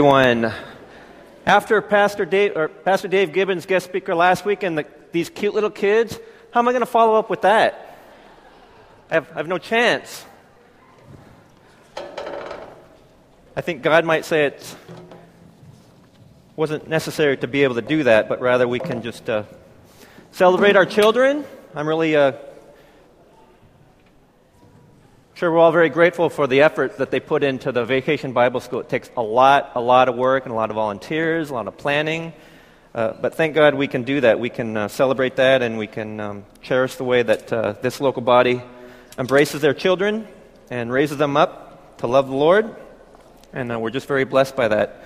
One. After Pastor Dave, or Pastor Dave Gibbons guest speaker last week and the, these cute little kids, how am I going to follow up with that? I have, I have no chance. I think God might say it wasn't necessary to be able to do that, but rather we can just uh, celebrate our children. I'm really uh, sure we're all very grateful for the effort that they put into the Vacation Bible School. It takes a lot, a lot of work and a lot of volunteers, a lot of planning. Uh, but thank God we can do that. We can uh, celebrate that and we can um, cherish the way that uh, this local body embraces their children and raises them up to love the Lord. And uh, we're just very blessed by that.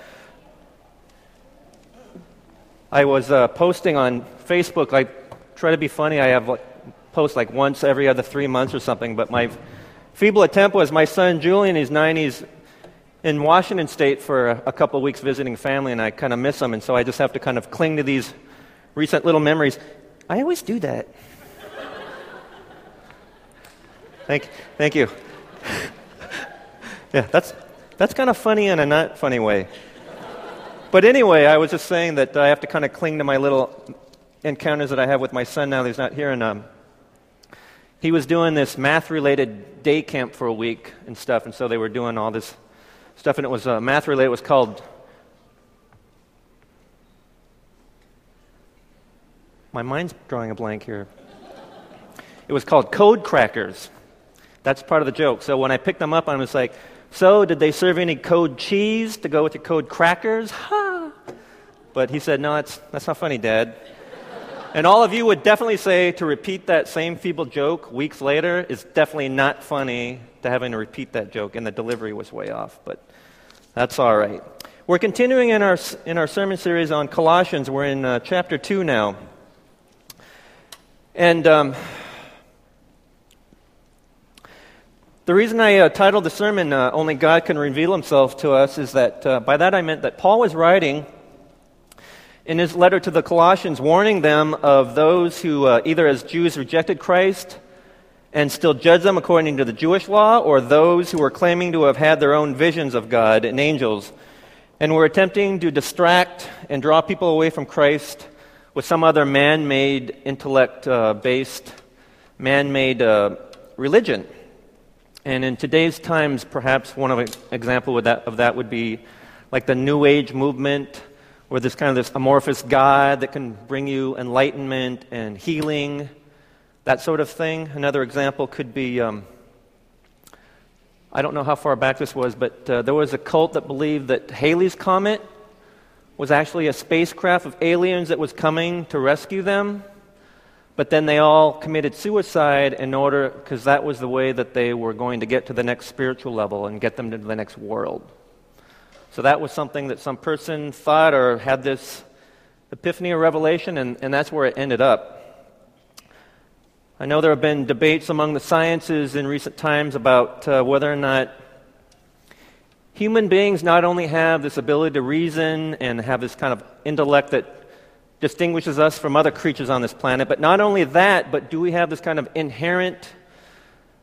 I was uh, posting on Facebook. I try to be funny. I have like, post like once every other three months or something, but my feeble attempt was my son Julian, he's nine, he's in Washington State for a, a couple of weeks visiting family, and I kind of miss him, and so I just have to kind of cling to these recent little memories. I always do that. thank, thank you. yeah, that's, that's kind of funny in a not funny way. But anyway, I was just saying that I have to kind of cling to my little encounters that I have with my son now that he's not here, and um, he was doing this math related day camp for a week and stuff, and so they were doing all this stuff, and it was uh, math related. It was called. My mind's drawing a blank here. It was called Code Crackers. That's part of the joke. So when I picked them up, I was like, So, did they serve any code cheese to go with your code crackers? Ha! But he said, No, that's, that's not funny, Dad. And all of you would definitely say to repeat that same feeble joke weeks later is definitely not funny to having to repeat that joke, and the delivery was way off, but that's all right. We're continuing in our, in our sermon series on Colossians. We're in uh, chapter 2 now. And um, the reason I uh, titled the sermon, uh, Only God Can Reveal Himself to Us, is that uh, by that I meant that Paul was writing in his letter to the Colossians, warning them of those who uh, either as Jews rejected Christ and still judge them according to the Jewish law, or those who were claiming to have had their own visions of God and angels and were attempting to distract and draw people away from Christ with some other man made, intellect uh, based, man made uh, religion. And in today's times, perhaps one of example of that, of that would be like the New Age movement or this kind of this amorphous God that can bring you enlightenment and healing, that sort of thing. Another example could be um, I don't know how far back this was, but uh, there was a cult that believed that Halley's Comet was actually a spacecraft of aliens that was coming to rescue them. But then they all committed suicide in order, because that was the way that they were going to get to the next spiritual level and get them to the next world. So that was something that some person thought or had this epiphany or revelation, and, and that's where it ended up. I know there have been debates among the sciences in recent times about uh, whether or not human beings not only have this ability to reason and have this kind of intellect that distinguishes us from other creatures on this planet, but not only that, but do we have this kind of inherent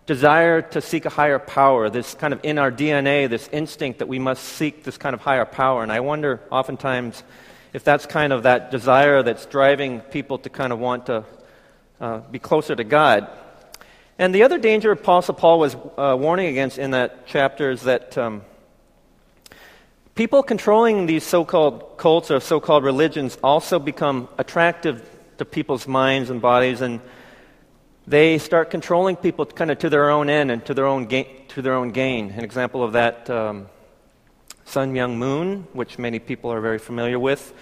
desire to seek a higher power, this kind of in our DNA, this instinct that we must seek this kind of higher power. And I wonder oftentimes if that's kind of that desire that's driving people to kind of want to uh, be closer to God. And the other danger Apostle Paul was uh, warning against in that chapter is that um, people controlling these so called cults or so called religions also become attractive to people's minds and bodies. And they start controlling people kind of to their own end and to their own, ga- to their own gain. An example of that, um, Sun Myung Moon, which many people are very familiar with,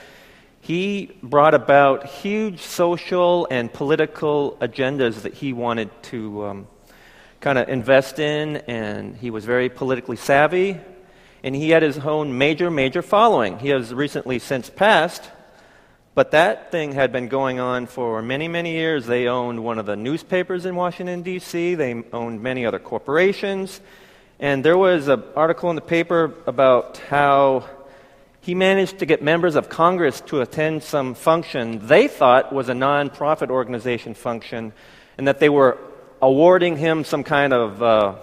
he brought about huge social and political agendas that he wanted to um, kind of invest in, and he was very politically savvy, and he had his own major, major following. He has recently since passed, but that thing had been going on for many, many years. They owned one of the newspapers in Washington, D.C., they owned many other corporations. And there was an article in the paper about how he managed to get members of Congress to attend some function they thought was a nonprofit organization function, and that they were awarding him some kind of uh,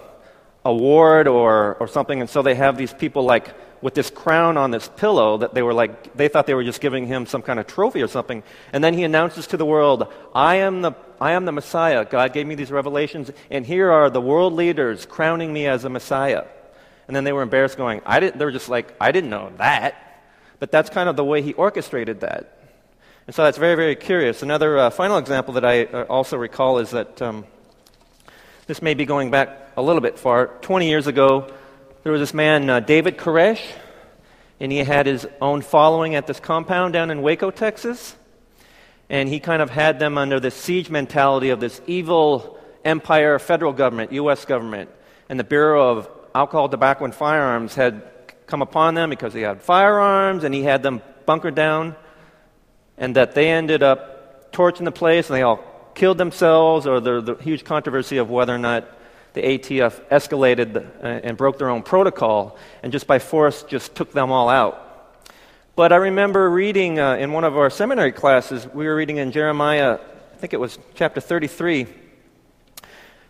award or, or something. And so they have these people like with this crown on this pillow that they were like, they thought they were just giving him some kind of trophy or something. And then he announces to the world, I am the, I am the Messiah. God gave me these revelations, and here are the world leaders crowning me as a Messiah. And then they were embarrassed, going, I didn't, they were just like, I didn't know that. But that's kind of the way he orchestrated that. And so that's very, very curious. Another uh, final example that I uh, also recall is that um, this may be going back a little bit far. 20 years ago, there was this man, uh, David Koresh, and he had his own following at this compound down in Waco, Texas. And he kind of had them under this siege mentality of this evil empire federal government, U.S. government. And the Bureau of Alcohol, Tobacco, and Firearms had come upon them because they had firearms, and he had them bunkered down. And that they ended up torching the place, and they all killed themselves, or the, the huge controversy of whether or not the ATF escalated uh, and broke their own protocol, and just by force just took them all out. But I remember reading uh, in one of our seminary classes, we were reading in Jeremiah, I think it was chapter 33, and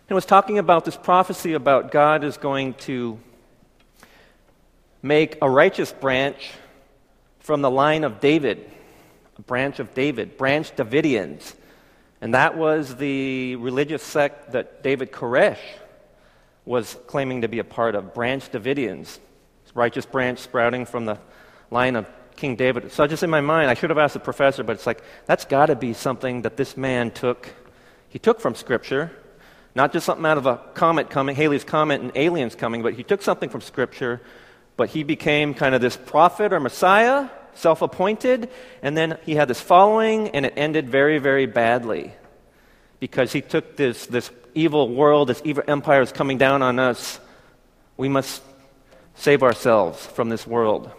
it was talking about this prophecy about God is going to make a righteous branch from the line of David, a branch of David, branch Davidians. And that was the religious sect that David Koresh was claiming to be a part of, branch Davidians, righteous branch sprouting from the line of King David. So just in my mind, I should have asked the professor, but it's like, that's got to be something that this man took. He took from Scripture, not just something out of a comet coming, Halley's Comet and aliens coming, but he took something from Scripture, but he became kind of this prophet or Messiah self appointed, and then he had this following, and it ended very, very badly because he took this, this evil world, this evil empire is coming down on us. We must save ourselves from this world.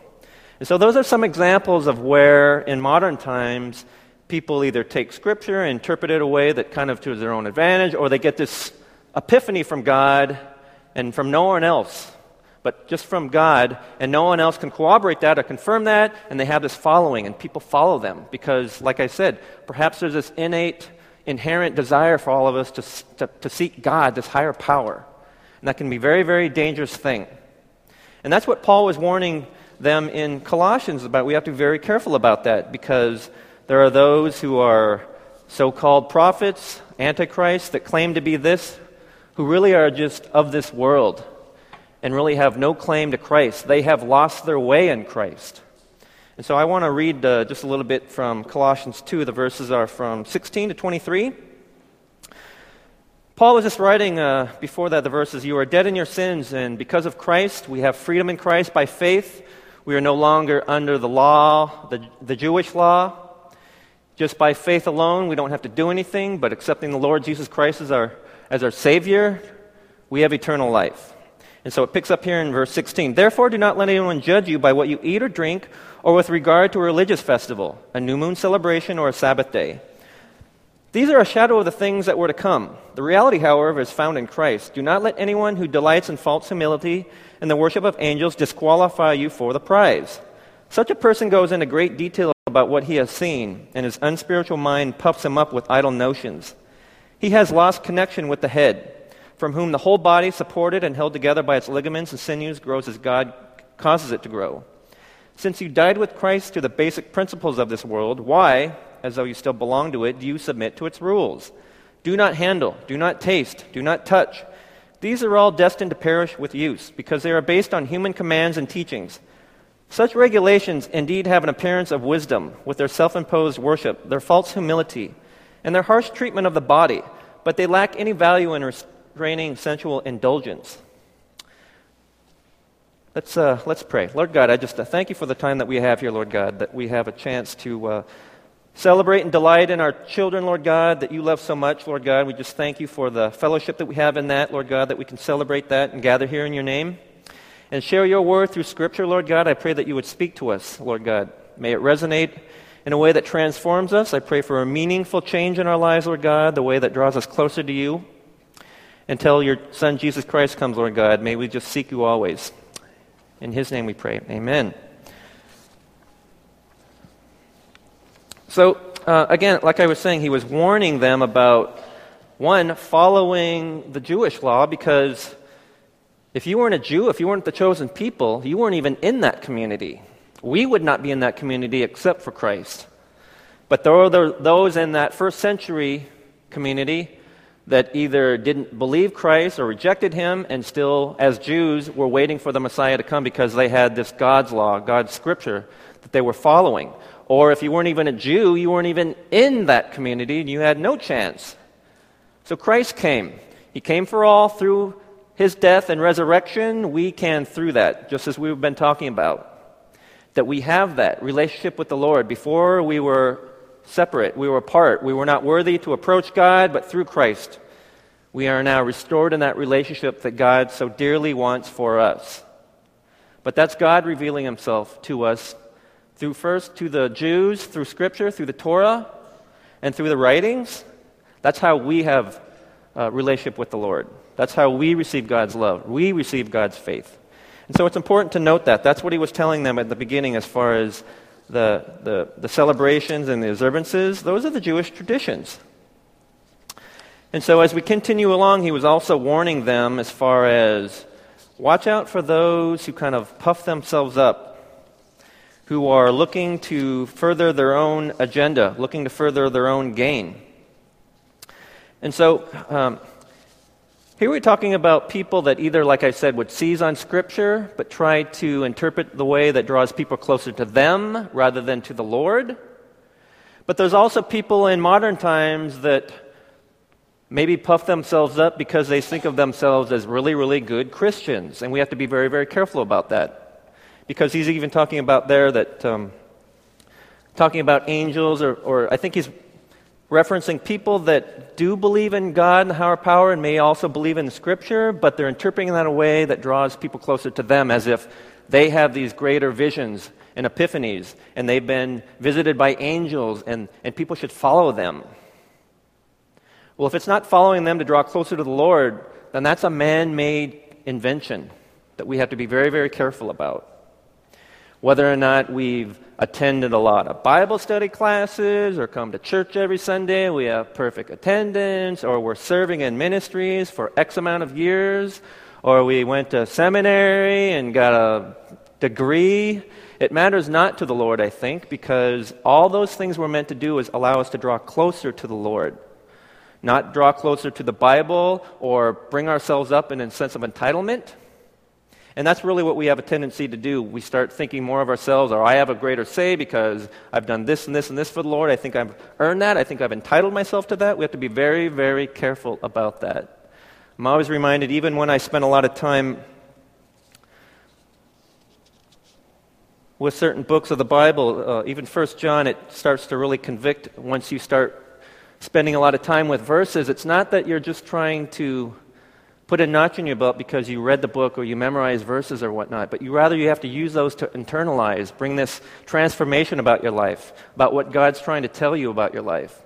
And so, those are some examples of where, in modern times, people either take scripture and interpret it a way that kind of to their own advantage, or they get this epiphany from God and from no one else but just from God, and no one else can corroborate that or confirm that, and they have this following, and people follow them because, like I said, perhaps there's this innate, inherent desire for all of us to, to, to seek God, this higher power. And that can be a very, very dangerous thing. And that's what Paul was warning them in Colossians about. We have to be very careful about that because there are those who are so called prophets, antichrists, that claim to be this, who really are just of this world and really have no claim to Christ. They have lost their way in Christ. And so I want to read uh, just a little bit from Colossians 2. The verses are from 16 to 23. Paul was just writing uh, before that the verses You are dead in your sins, and because of Christ, we have freedom in Christ by faith. We are no longer under the law, the, the Jewish law. Just by faith alone, we don't have to do anything, but accepting the Lord Jesus Christ as our, as our Savior, we have eternal life. And so it picks up here in verse 16. Therefore, do not let anyone judge you by what you eat or drink, or with regard to a religious festival, a new moon celebration, or a Sabbath day. These are a shadow of the things that were to come. The reality, however, is found in Christ. Do not let anyone who delights in false humility and the worship of angels disqualify you for the prize. Such a person goes into great detail about what he has seen, and his unspiritual mind puffs him up with idle notions. He has lost connection with the head from whom the whole body, supported and held together by its ligaments and sinews, grows as God causes it to grow. Since you died with Christ to the basic principles of this world, why, as though you still belong to it, do you submit to its rules? Do not handle, do not taste, do not touch. These are all destined to perish with use, because they are based on human commands and teachings. Such regulations indeed have an appearance of wisdom, with their self imposed worship, their false humility, and their harsh treatment of the body, but they lack any value in restraining sensual indulgence. Let's, uh, let's pray. Lord God, I just uh, thank you for the time that we have here, Lord God, that we have a chance to uh, celebrate and delight in our children, Lord God, that you love so much, Lord God. We just thank you for the fellowship that we have in that, Lord God, that we can celebrate that and gather here in your name and share your word through Scripture, Lord God. I pray that you would speak to us, Lord God. May it resonate in a way that transforms us. I pray for a meaningful change in our lives, Lord God, the way that draws us closer to you until your Son Jesus Christ comes, Lord God. May we just seek you always. In his name we pray. Amen. So, uh, again, like I was saying, he was warning them about one, following the Jewish law because If you weren't a Jew, if you weren't the chosen people, you weren't even in that community. We would not be in that community except for Christ. But there were those in that first century community that either didn't believe Christ or rejected him, and still, as Jews, were waiting for the Messiah to come because they had this God's law, God's scripture that they were following. Or if you weren't even a Jew, you weren't even in that community and you had no chance. So Christ came. He came for all through his death and resurrection. We can through that, just as we've been talking about. That we have that relationship with the Lord. Before we were separate, we were apart. We were not worthy to approach God, but through Christ, we are now restored in that relationship that God so dearly wants for us. But that's God revealing himself to us through first to the Jews, through Scripture, through the Torah, and through the writings. That's how we have a relationship with the Lord. That's how we receive God's love. We receive God's faith. And so it's important to note that. That's what he was telling them at the beginning as far as the, the, the celebrations and the observances. Those are the Jewish traditions. And so as we continue along, he was also warning them as far as watch out for those who kind of puff themselves up who are looking to further their own agenda, looking to further their own gain. And so, um, here we're talking about people that either, like I said, would seize on Scripture, but try to interpret the way that draws people closer to them rather than to the Lord. But there's also people in modern times that maybe puff themselves up because they think of themselves as really, really good Christians. And we have to be very, very careful about that because he's even talking about there that, um, talking about angels, or, or I think he's referencing people that do believe in God and higher power and may also believe in Scripture, but they're interpreting that in a way that draws people closer to them as if they have these greater visions and epiphanies, and they've been visited by angels, and, and people should follow them. Well, if it's not following them to draw closer to the Lord, then that's a man made invention that we have to be very, very careful about whether or not we've attended a lot of Bible study classes or come to church every Sunday, we have perfect attendance, or we're serving in ministries for X amount of years, or we went to seminary and got a degree. It matters not to the Lord, I think, because all those things we're meant to do is allow us to draw closer to the Lord. Not draw closer to the Bible or bring ourselves up in a sense of entitlement and that's really what we have a tendency to do. We start thinking more of ourselves, or I have a greater say because I've done this and this and this for the Lord. I think I've earned that. I think I've entitled myself to that. We have to be very, very careful about that. I'm always reminded, even when I spend a lot of time with certain books of the Bible, uh, even First John, it starts to really convict once you start spending a lot of time with verses. It's not that you're just trying to put a notch in your belt because you read the book or you memorized verses or whatnot, but you rather you have to use those to internalize, bring this transformation about your life, about what God's trying to tell you about your life.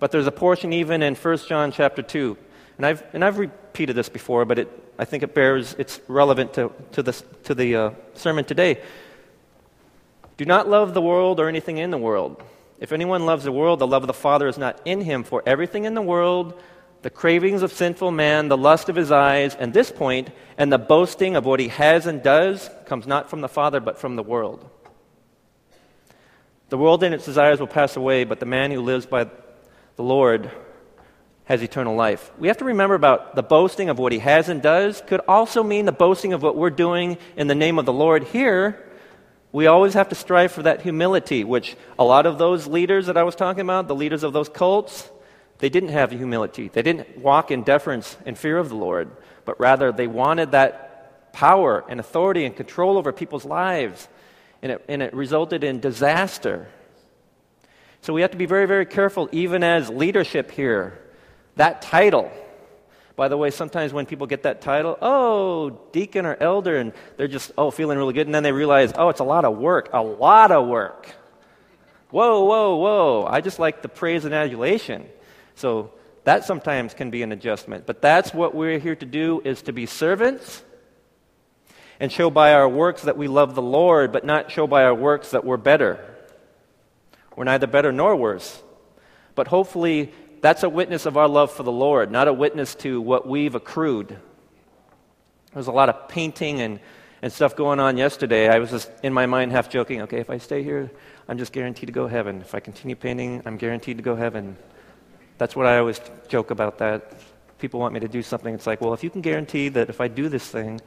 But there's a portion even in 1 John chapter 2, and I've, and I've repeated this before, but it, I think it bears, it's relevant to, to, this, to the uh, sermon today. Do not love the world or anything in the world. If anyone loves the world, the love of the Father is not in him, for everything in the world, the cravings of sinful man, the lust of his eyes, and this point, and the boasting of what he has and does, comes not from the Father, but from the world. The world and its desires will pass away, but the man who lives by the Lord has eternal life. We have to remember about the boasting of what he has and does could also mean the boasting of what we're doing in the name of the Lord here. We always have to strive for that humility, which a lot of those leaders that I was talking about, the leaders of those cults, they didn't have humility. They didn't walk in deference and fear of the Lord, but rather they wanted that power and authority and control over people's lives. And it, and it resulted in disaster. So we have to be very, very careful, even as leadership here. That title, by the way, sometimes when people get that title, oh, deacon or elder, and they're just, oh, feeling really good, and then they realize, oh, it's a lot of work, a lot of work. Whoa, whoa, whoa. I just like the praise and adulation. So that sometimes can be an adjustment. But that's what we're here to do is to be servants and show by our works that we love the Lord, but not show by our works that we're better. We're neither better nor worse. But hopefully that's a witness of our love for the Lord, not a witness to what we've accrued. There was a lot of painting and, and stuff going on yesterday. I was just in my mind half joking, okay, if I stay here, I'm just guaranteed to go heaven. If I continue painting, I'm guaranteed to go heaven. That's what I always joke about that. People want me to do something. It's like, well, if you can guarantee that if I do this thing,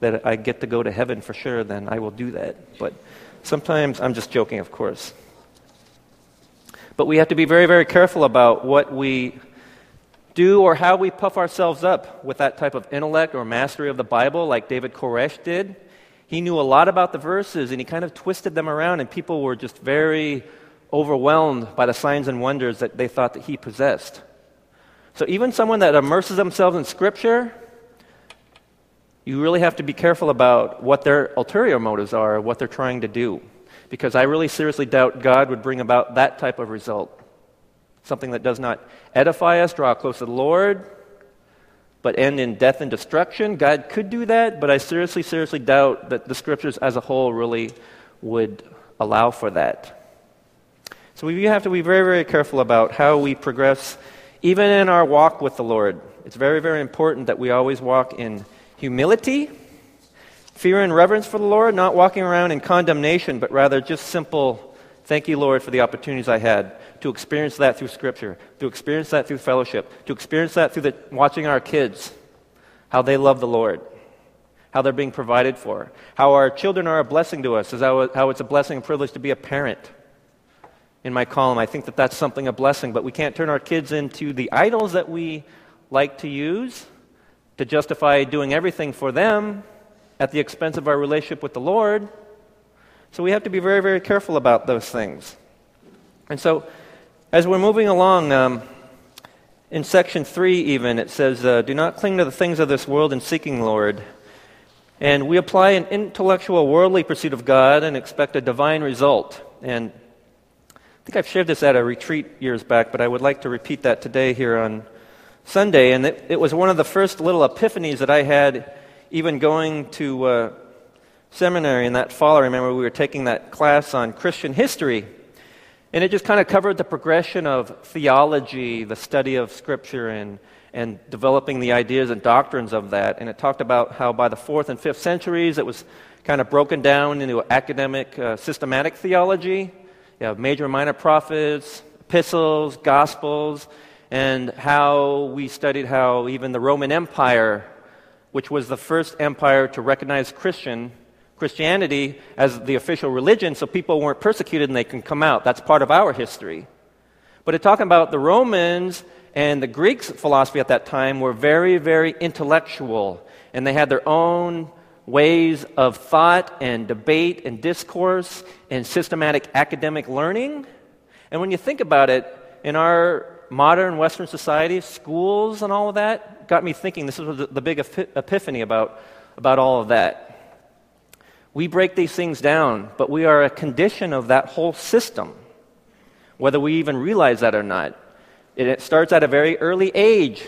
that I get to go to heaven for sure, then I will do that. But sometimes I'm just joking, of course. But we have to be very, very careful about what we do or how we puff ourselves up with that type of intellect or mastery of the Bible, like David Koresh did. He knew a lot about the verses and he kind of twisted them around, and people were just very overwhelmed by the signs and wonders that they thought that he possessed. So, even someone that immerses themselves in Scripture, you really have to be careful about what their ulterior motives are, what they're trying to do because I really seriously doubt God would bring about that type of result. Something that does not edify us, draw close to the Lord, but end in death and destruction. God could do that, but I seriously, seriously doubt that the scriptures as a whole really would allow for that. So we have to be very, very careful about how we progress, even in our walk with the Lord. It's very, very important that we always walk in humility Fear and reverence for the Lord, not walking around in condemnation, but rather just simple, thank you, Lord, for the opportunities I had to experience that through Scripture, to experience that through fellowship, to experience that through the, watching our kids, how they love the Lord, how they're being provided for, how our children are a blessing to us, is how, how it's a blessing and privilege to be a parent. In my column, I think that that's something a blessing, but we can't turn our kids into the idols that we like to use to justify doing everything for them at the expense of our relationship with the Lord. So we have to be very, very careful about those things. And so, as we're moving along, um, in section 3, even, it says, uh, Do not cling to the things of this world in seeking Lord. And we apply an intellectual, worldly pursuit of God and expect a divine result. And I think I've shared this at a retreat years back, but I would like to repeat that today here on Sunday. And it, it was one of the first little epiphanies that I had even going to uh, seminary in that fall, I remember we were taking that class on Christian history. And it just kind of covered the progression of theology, the study of Scripture, and, and developing the ideas and doctrines of that. And it talked about how by the fourth and fifth centuries it was kind of broken down into academic, uh, systematic theology. You have major and minor prophets, epistles, gospels, and how we studied how even the Roman Empire which was the first empire to recognize Christian Christianity as the official religion so people weren't persecuted and they can come out. That's part of our history. But talking about the Romans and the Greeks' philosophy at that time were very, very intellectual, and they had their own ways of thought and debate and discourse and systematic academic learning. And when you think about it, in our modern Western society, schools and all of that, got me thinking this is the big epiphany about, about all of that. We break these things down, but we are a condition of that whole system, whether we even realize that or not. It starts at a very early age.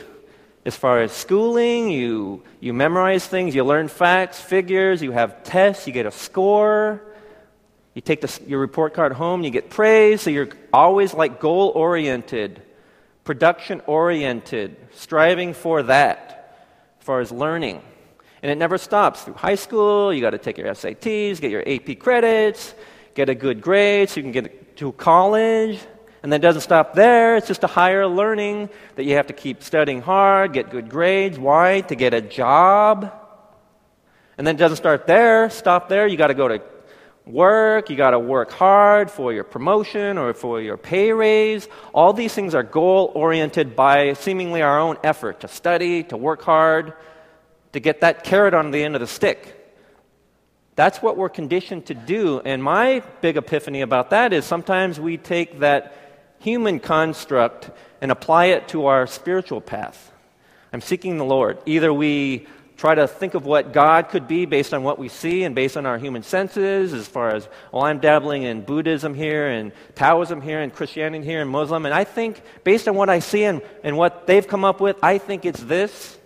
As far as schooling, you, you memorize things, you learn facts, figures, you have tests, you get a score. You take the, your report card home, you get praise, so you're always like goal oriented production oriented, striving for that, as far as learning. And it never stops. Through high school, you got to take your SATs, get your AP credits, get a good grade so you can get to college. And then it doesn't stop there. It's just a higher learning that you have to keep studying hard, get good grades. Why? To get a job. And then it doesn't start there, stop there. You got to go to work, you got to work hard for your promotion or for your pay raise. All these things are goal oriented by seemingly our own effort to study, to work hard, to get that carrot on the end of the stick. That's what we're conditioned to do. And my big epiphany about that is sometimes we take that human construct and apply it to our spiritual path. I'm seeking the Lord. Either we try to think of what God could be based on what we see and based on our human senses, as far as, well, I'm dabbling in Buddhism here and Taoism here and Christianity here and Muslim, and I think, based on what I see and, and what they've come up with, I think it's this.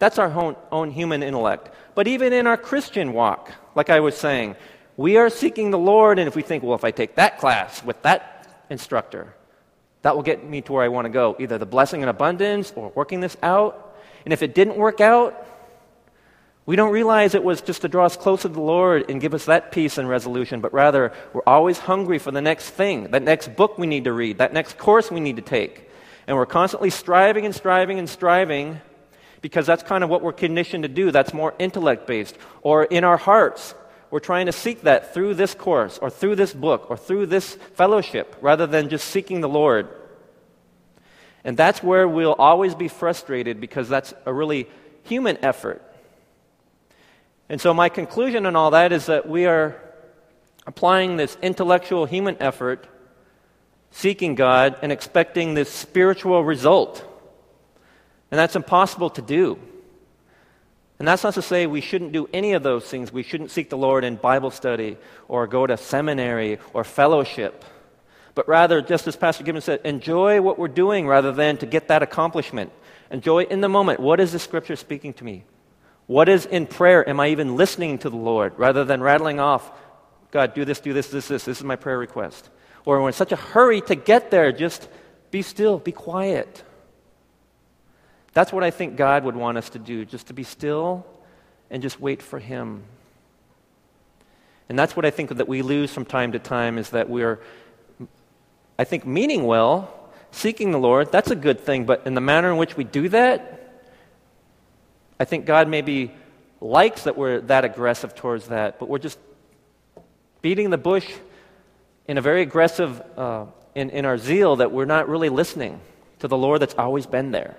That's our own, own human intellect. But even in our Christian walk, like I was saying, we are seeking the Lord, and if we think, well, if I take that class with that instructor, that will get me to where I want to go, either the blessing and abundance or working this out. And if it didn't work out, We don't realize it was just to draw us closer to the Lord and give us that peace and resolution, but rather we're always hungry for the next thing, that next book we need to read, that next course we need to take. And we're constantly striving and striving and striving because that's kind of what we're conditioned to do. That's more intellect based. Or in our hearts, we're trying to seek that through this course or through this book or through this fellowship rather than just seeking the Lord. And that's where we'll always be frustrated because that's a really human effort. And so, my conclusion on all that is that we are applying this intellectual human effort, seeking God, and expecting this spiritual result. And that's impossible to do. And that's not to say we shouldn't do any of those things. We shouldn't seek the Lord in Bible study or go to seminary or fellowship. But rather, just as Pastor Gibbons said, enjoy what we're doing rather than to get that accomplishment. Enjoy in the moment. What is the scripture speaking to me? What is in prayer? Am I even listening to the Lord rather than rattling off, God, do this, do this, this, this. This is my prayer request. Or we're in such a hurry to get there, just be still, be quiet. That's what I think God would want us to do, just to be still and just wait for Him. And that's what I think that we lose from time to time is that we're, I think, meaning well, seeking the Lord. That's a good thing, but in the manner in which we do that, I think God maybe likes that we're that aggressive towards that, but we're just beating the bush in a very aggressive, uh, in, in our zeal that we're not really listening to the Lord that's always been there.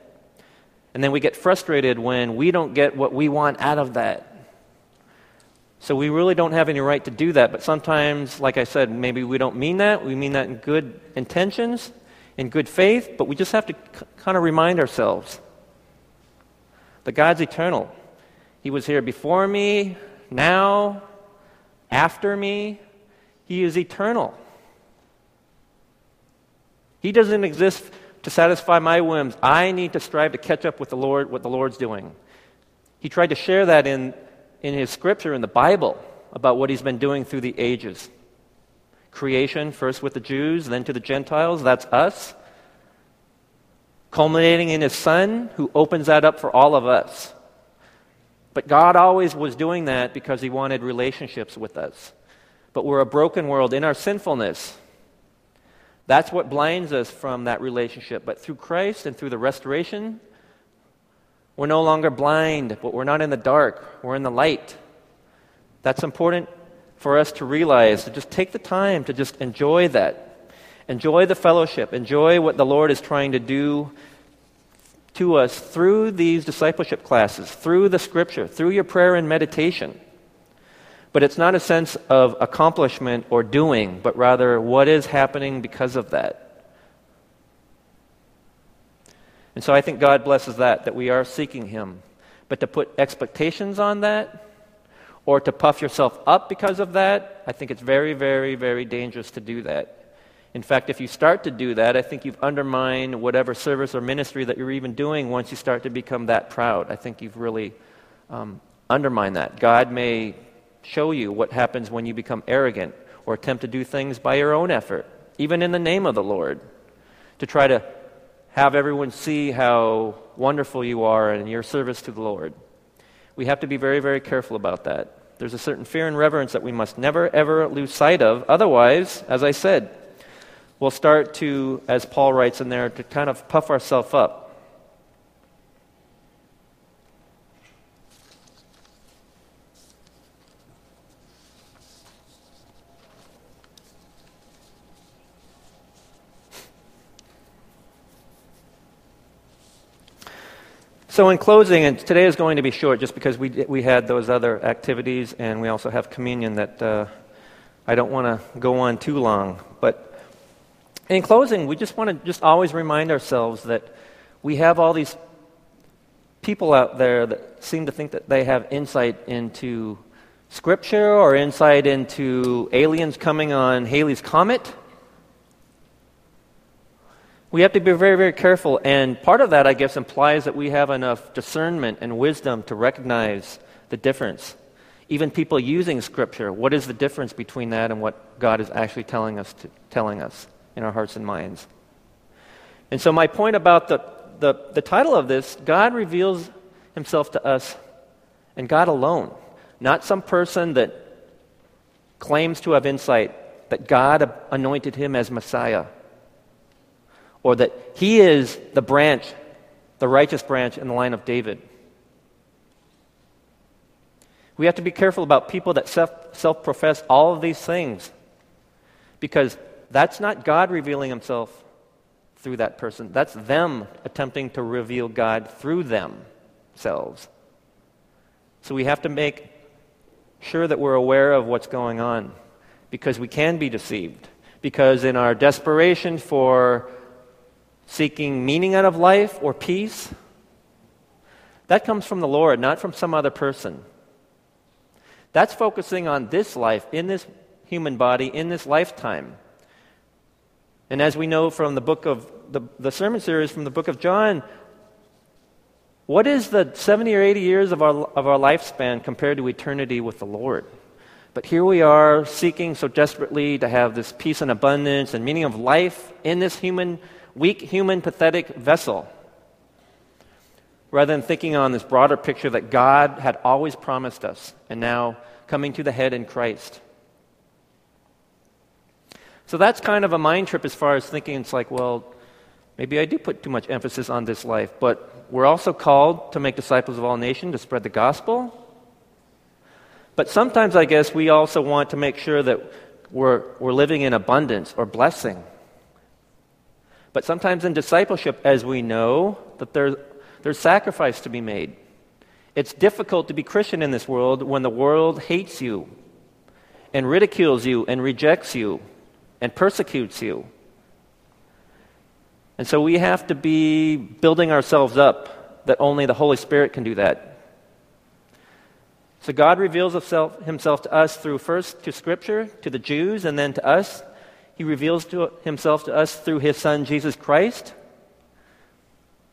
And then we get frustrated when we don't get what we want out of that. So we really don't have any right to do that. But sometimes, like I said, maybe we don't mean that. We mean that in good intentions, in good faith, but we just have to c- kind of remind ourselves but God's eternal. He was here before me, now, after me. He is eternal. He doesn't exist to satisfy my whims. I need to strive to catch up with the Lord, what the Lord's doing. He tried to share that in, in his scripture, in the Bible, about what he's been doing through the ages. Creation, first with the Jews, then to the Gentiles, that's us culminating in his son who opens that up for all of us. But God always was doing that because he wanted relationships with us. But we're a broken world in our sinfulness. That's what blinds us from that relationship. But through Christ and through the restoration, we're no longer blind, but we're not in the dark, we're in the light. That's important for us to realize, to just take the time to just enjoy that. Enjoy the fellowship. Enjoy what the Lord is trying to do to us through these discipleship classes, through the scripture, through your prayer and meditation. But it's not a sense of accomplishment or doing, but rather what is happening because of that. And so I think God blesses that, that we are seeking Him. But to put expectations on that, or to puff yourself up because of that, I think it's very, very, very dangerous to do that. In fact, if you start to do that, I think you've undermined whatever service or ministry that you're even doing once you start to become that proud. I think you've really um, undermined that. God may show you what happens when you become arrogant or attempt to do things by your own effort, even in the name of the Lord, to try to have everyone see how wonderful you are in your service to the Lord. We have to be very, very careful about that. There's a certain fear and reverence that we must never, ever lose sight of. Otherwise, as I said, we'll start to, as Paul writes in there, to kind of puff ourselves up. So, in closing, and today is going to be short just because we, we had those other activities and we also have communion that uh, I don't want to go on too long. But in closing, we just want to just always remind ourselves that we have all these people out there that seem to think that they have insight into Scripture or insight into aliens coming on Halley's Comet. We have to be very, very careful, and part of that, I guess, implies that we have enough discernment and wisdom to recognize the difference. Even people using Scripture, what is the difference between that and what God is actually telling us? To, telling us? in our hearts and minds. And so, my point about the, the, the title of this God reveals himself to us and God alone, not some person that claims to have insight that God anointed him as Messiah, or that he is the branch, the righteous branch in the line of David. We have to be careful about people that self profess all of these things because that's not God revealing himself through that person. That's them attempting to reveal God through themselves. So we have to make sure that we're aware of what's going on because we can be deceived. Because in our desperation for seeking meaning out of life or peace, that comes from the Lord, not from some other person. That's focusing on this life, in this human body, in this lifetime. And as we know from the book of the, the sermon series from the book of John, what is the 70 or 80 years of our, of our lifespan compared to eternity with the Lord? But here we are seeking so desperately to have this peace and abundance and meaning of life in this human, weak, human, pathetic vessel. Rather than thinking on this broader picture that God had always promised us and now coming to the head in Christ. So that's kind of a mind trip as far as thinking it's like, well, maybe I do put too much emphasis on this life, but we're also called to make disciples of all nations, to spread the gospel. But sometimes I guess we also want to make sure that we're, we're living in abundance or blessing. But sometimes in discipleship, as we know, that there's, there's sacrifice to be made. It's difficult to be Christian in this world when the world hates you and ridicules you and rejects you and persecutes you. And so we have to be building ourselves up that only the Holy Spirit can do that. So God reveals himself, himself to us through first to Scripture, to the Jews, and then to us. He reveals to himself to us through his Son, Jesus Christ,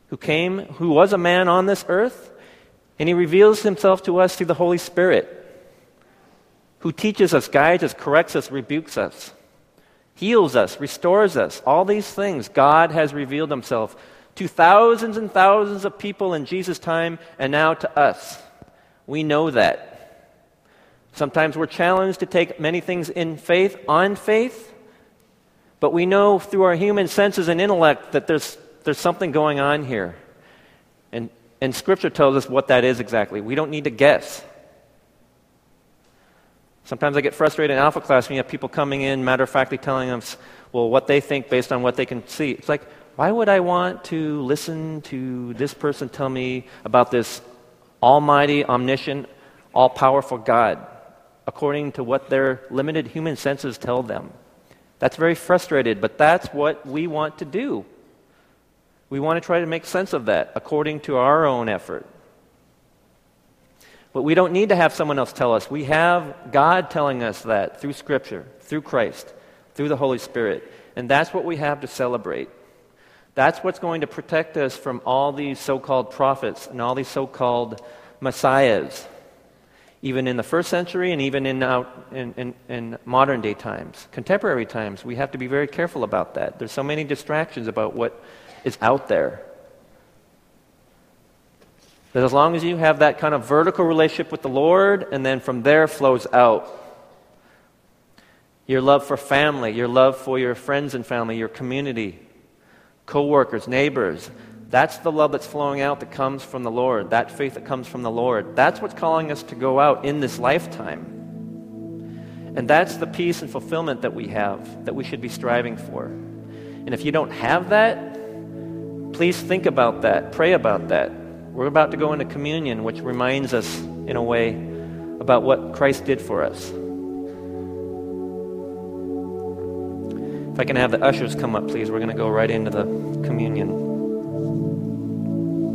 who came, who was a man on this earth, and he reveals himself to us through the Holy Spirit, who teaches us, guides us, corrects us, rebukes us heals us, restores us. All these things, God has revealed himself to thousands and thousands of people in Jesus' time and now to us. We know that. Sometimes we're challenged to take many things in faith, on faith, but we know through our human senses and intellect that there's, there's something going on here. And, and Scripture tells us what that is exactly. We don't need to guess. Sometimes I get frustrated in Alpha class when you have people coming in, matter of factly telling us, well, what they think based on what they can see. It's like, why would I want to listen to this person tell me about this almighty, omniscient, all powerful God according to what their limited human senses tell them? That's very frustrated, but that's what we want to do. We want to try to make sense of that according to our own effort. But we don't need to have someone else tell us. We have God telling us that through Scripture, through Christ, through the Holy Spirit. And that's what we have to celebrate. That's what's going to protect us from all these so called prophets and all these so called messiahs, even in the first century and even in, in, in, in modern day times, contemporary times. We have to be very careful about that. There's so many distractions about what is out there. That as long as you have that kind of vertical relationship with the Lord, and then from there flows out your love for family, your love for your friends and family, your community, co workers, neighbors. That's the love that's flowing out that comes from the Lord, that faith that comes from the Lord. That's what's calling us to go out in this lifetime. And that's the peace and fulfillment that we have, that we should be striving for. And if you don't have that, please think about that, pray about that. We're about to go into communion, which reminds us, in a way, about what Christ did for us. If I can have the ushers come up, please, we're going to go right into the communion.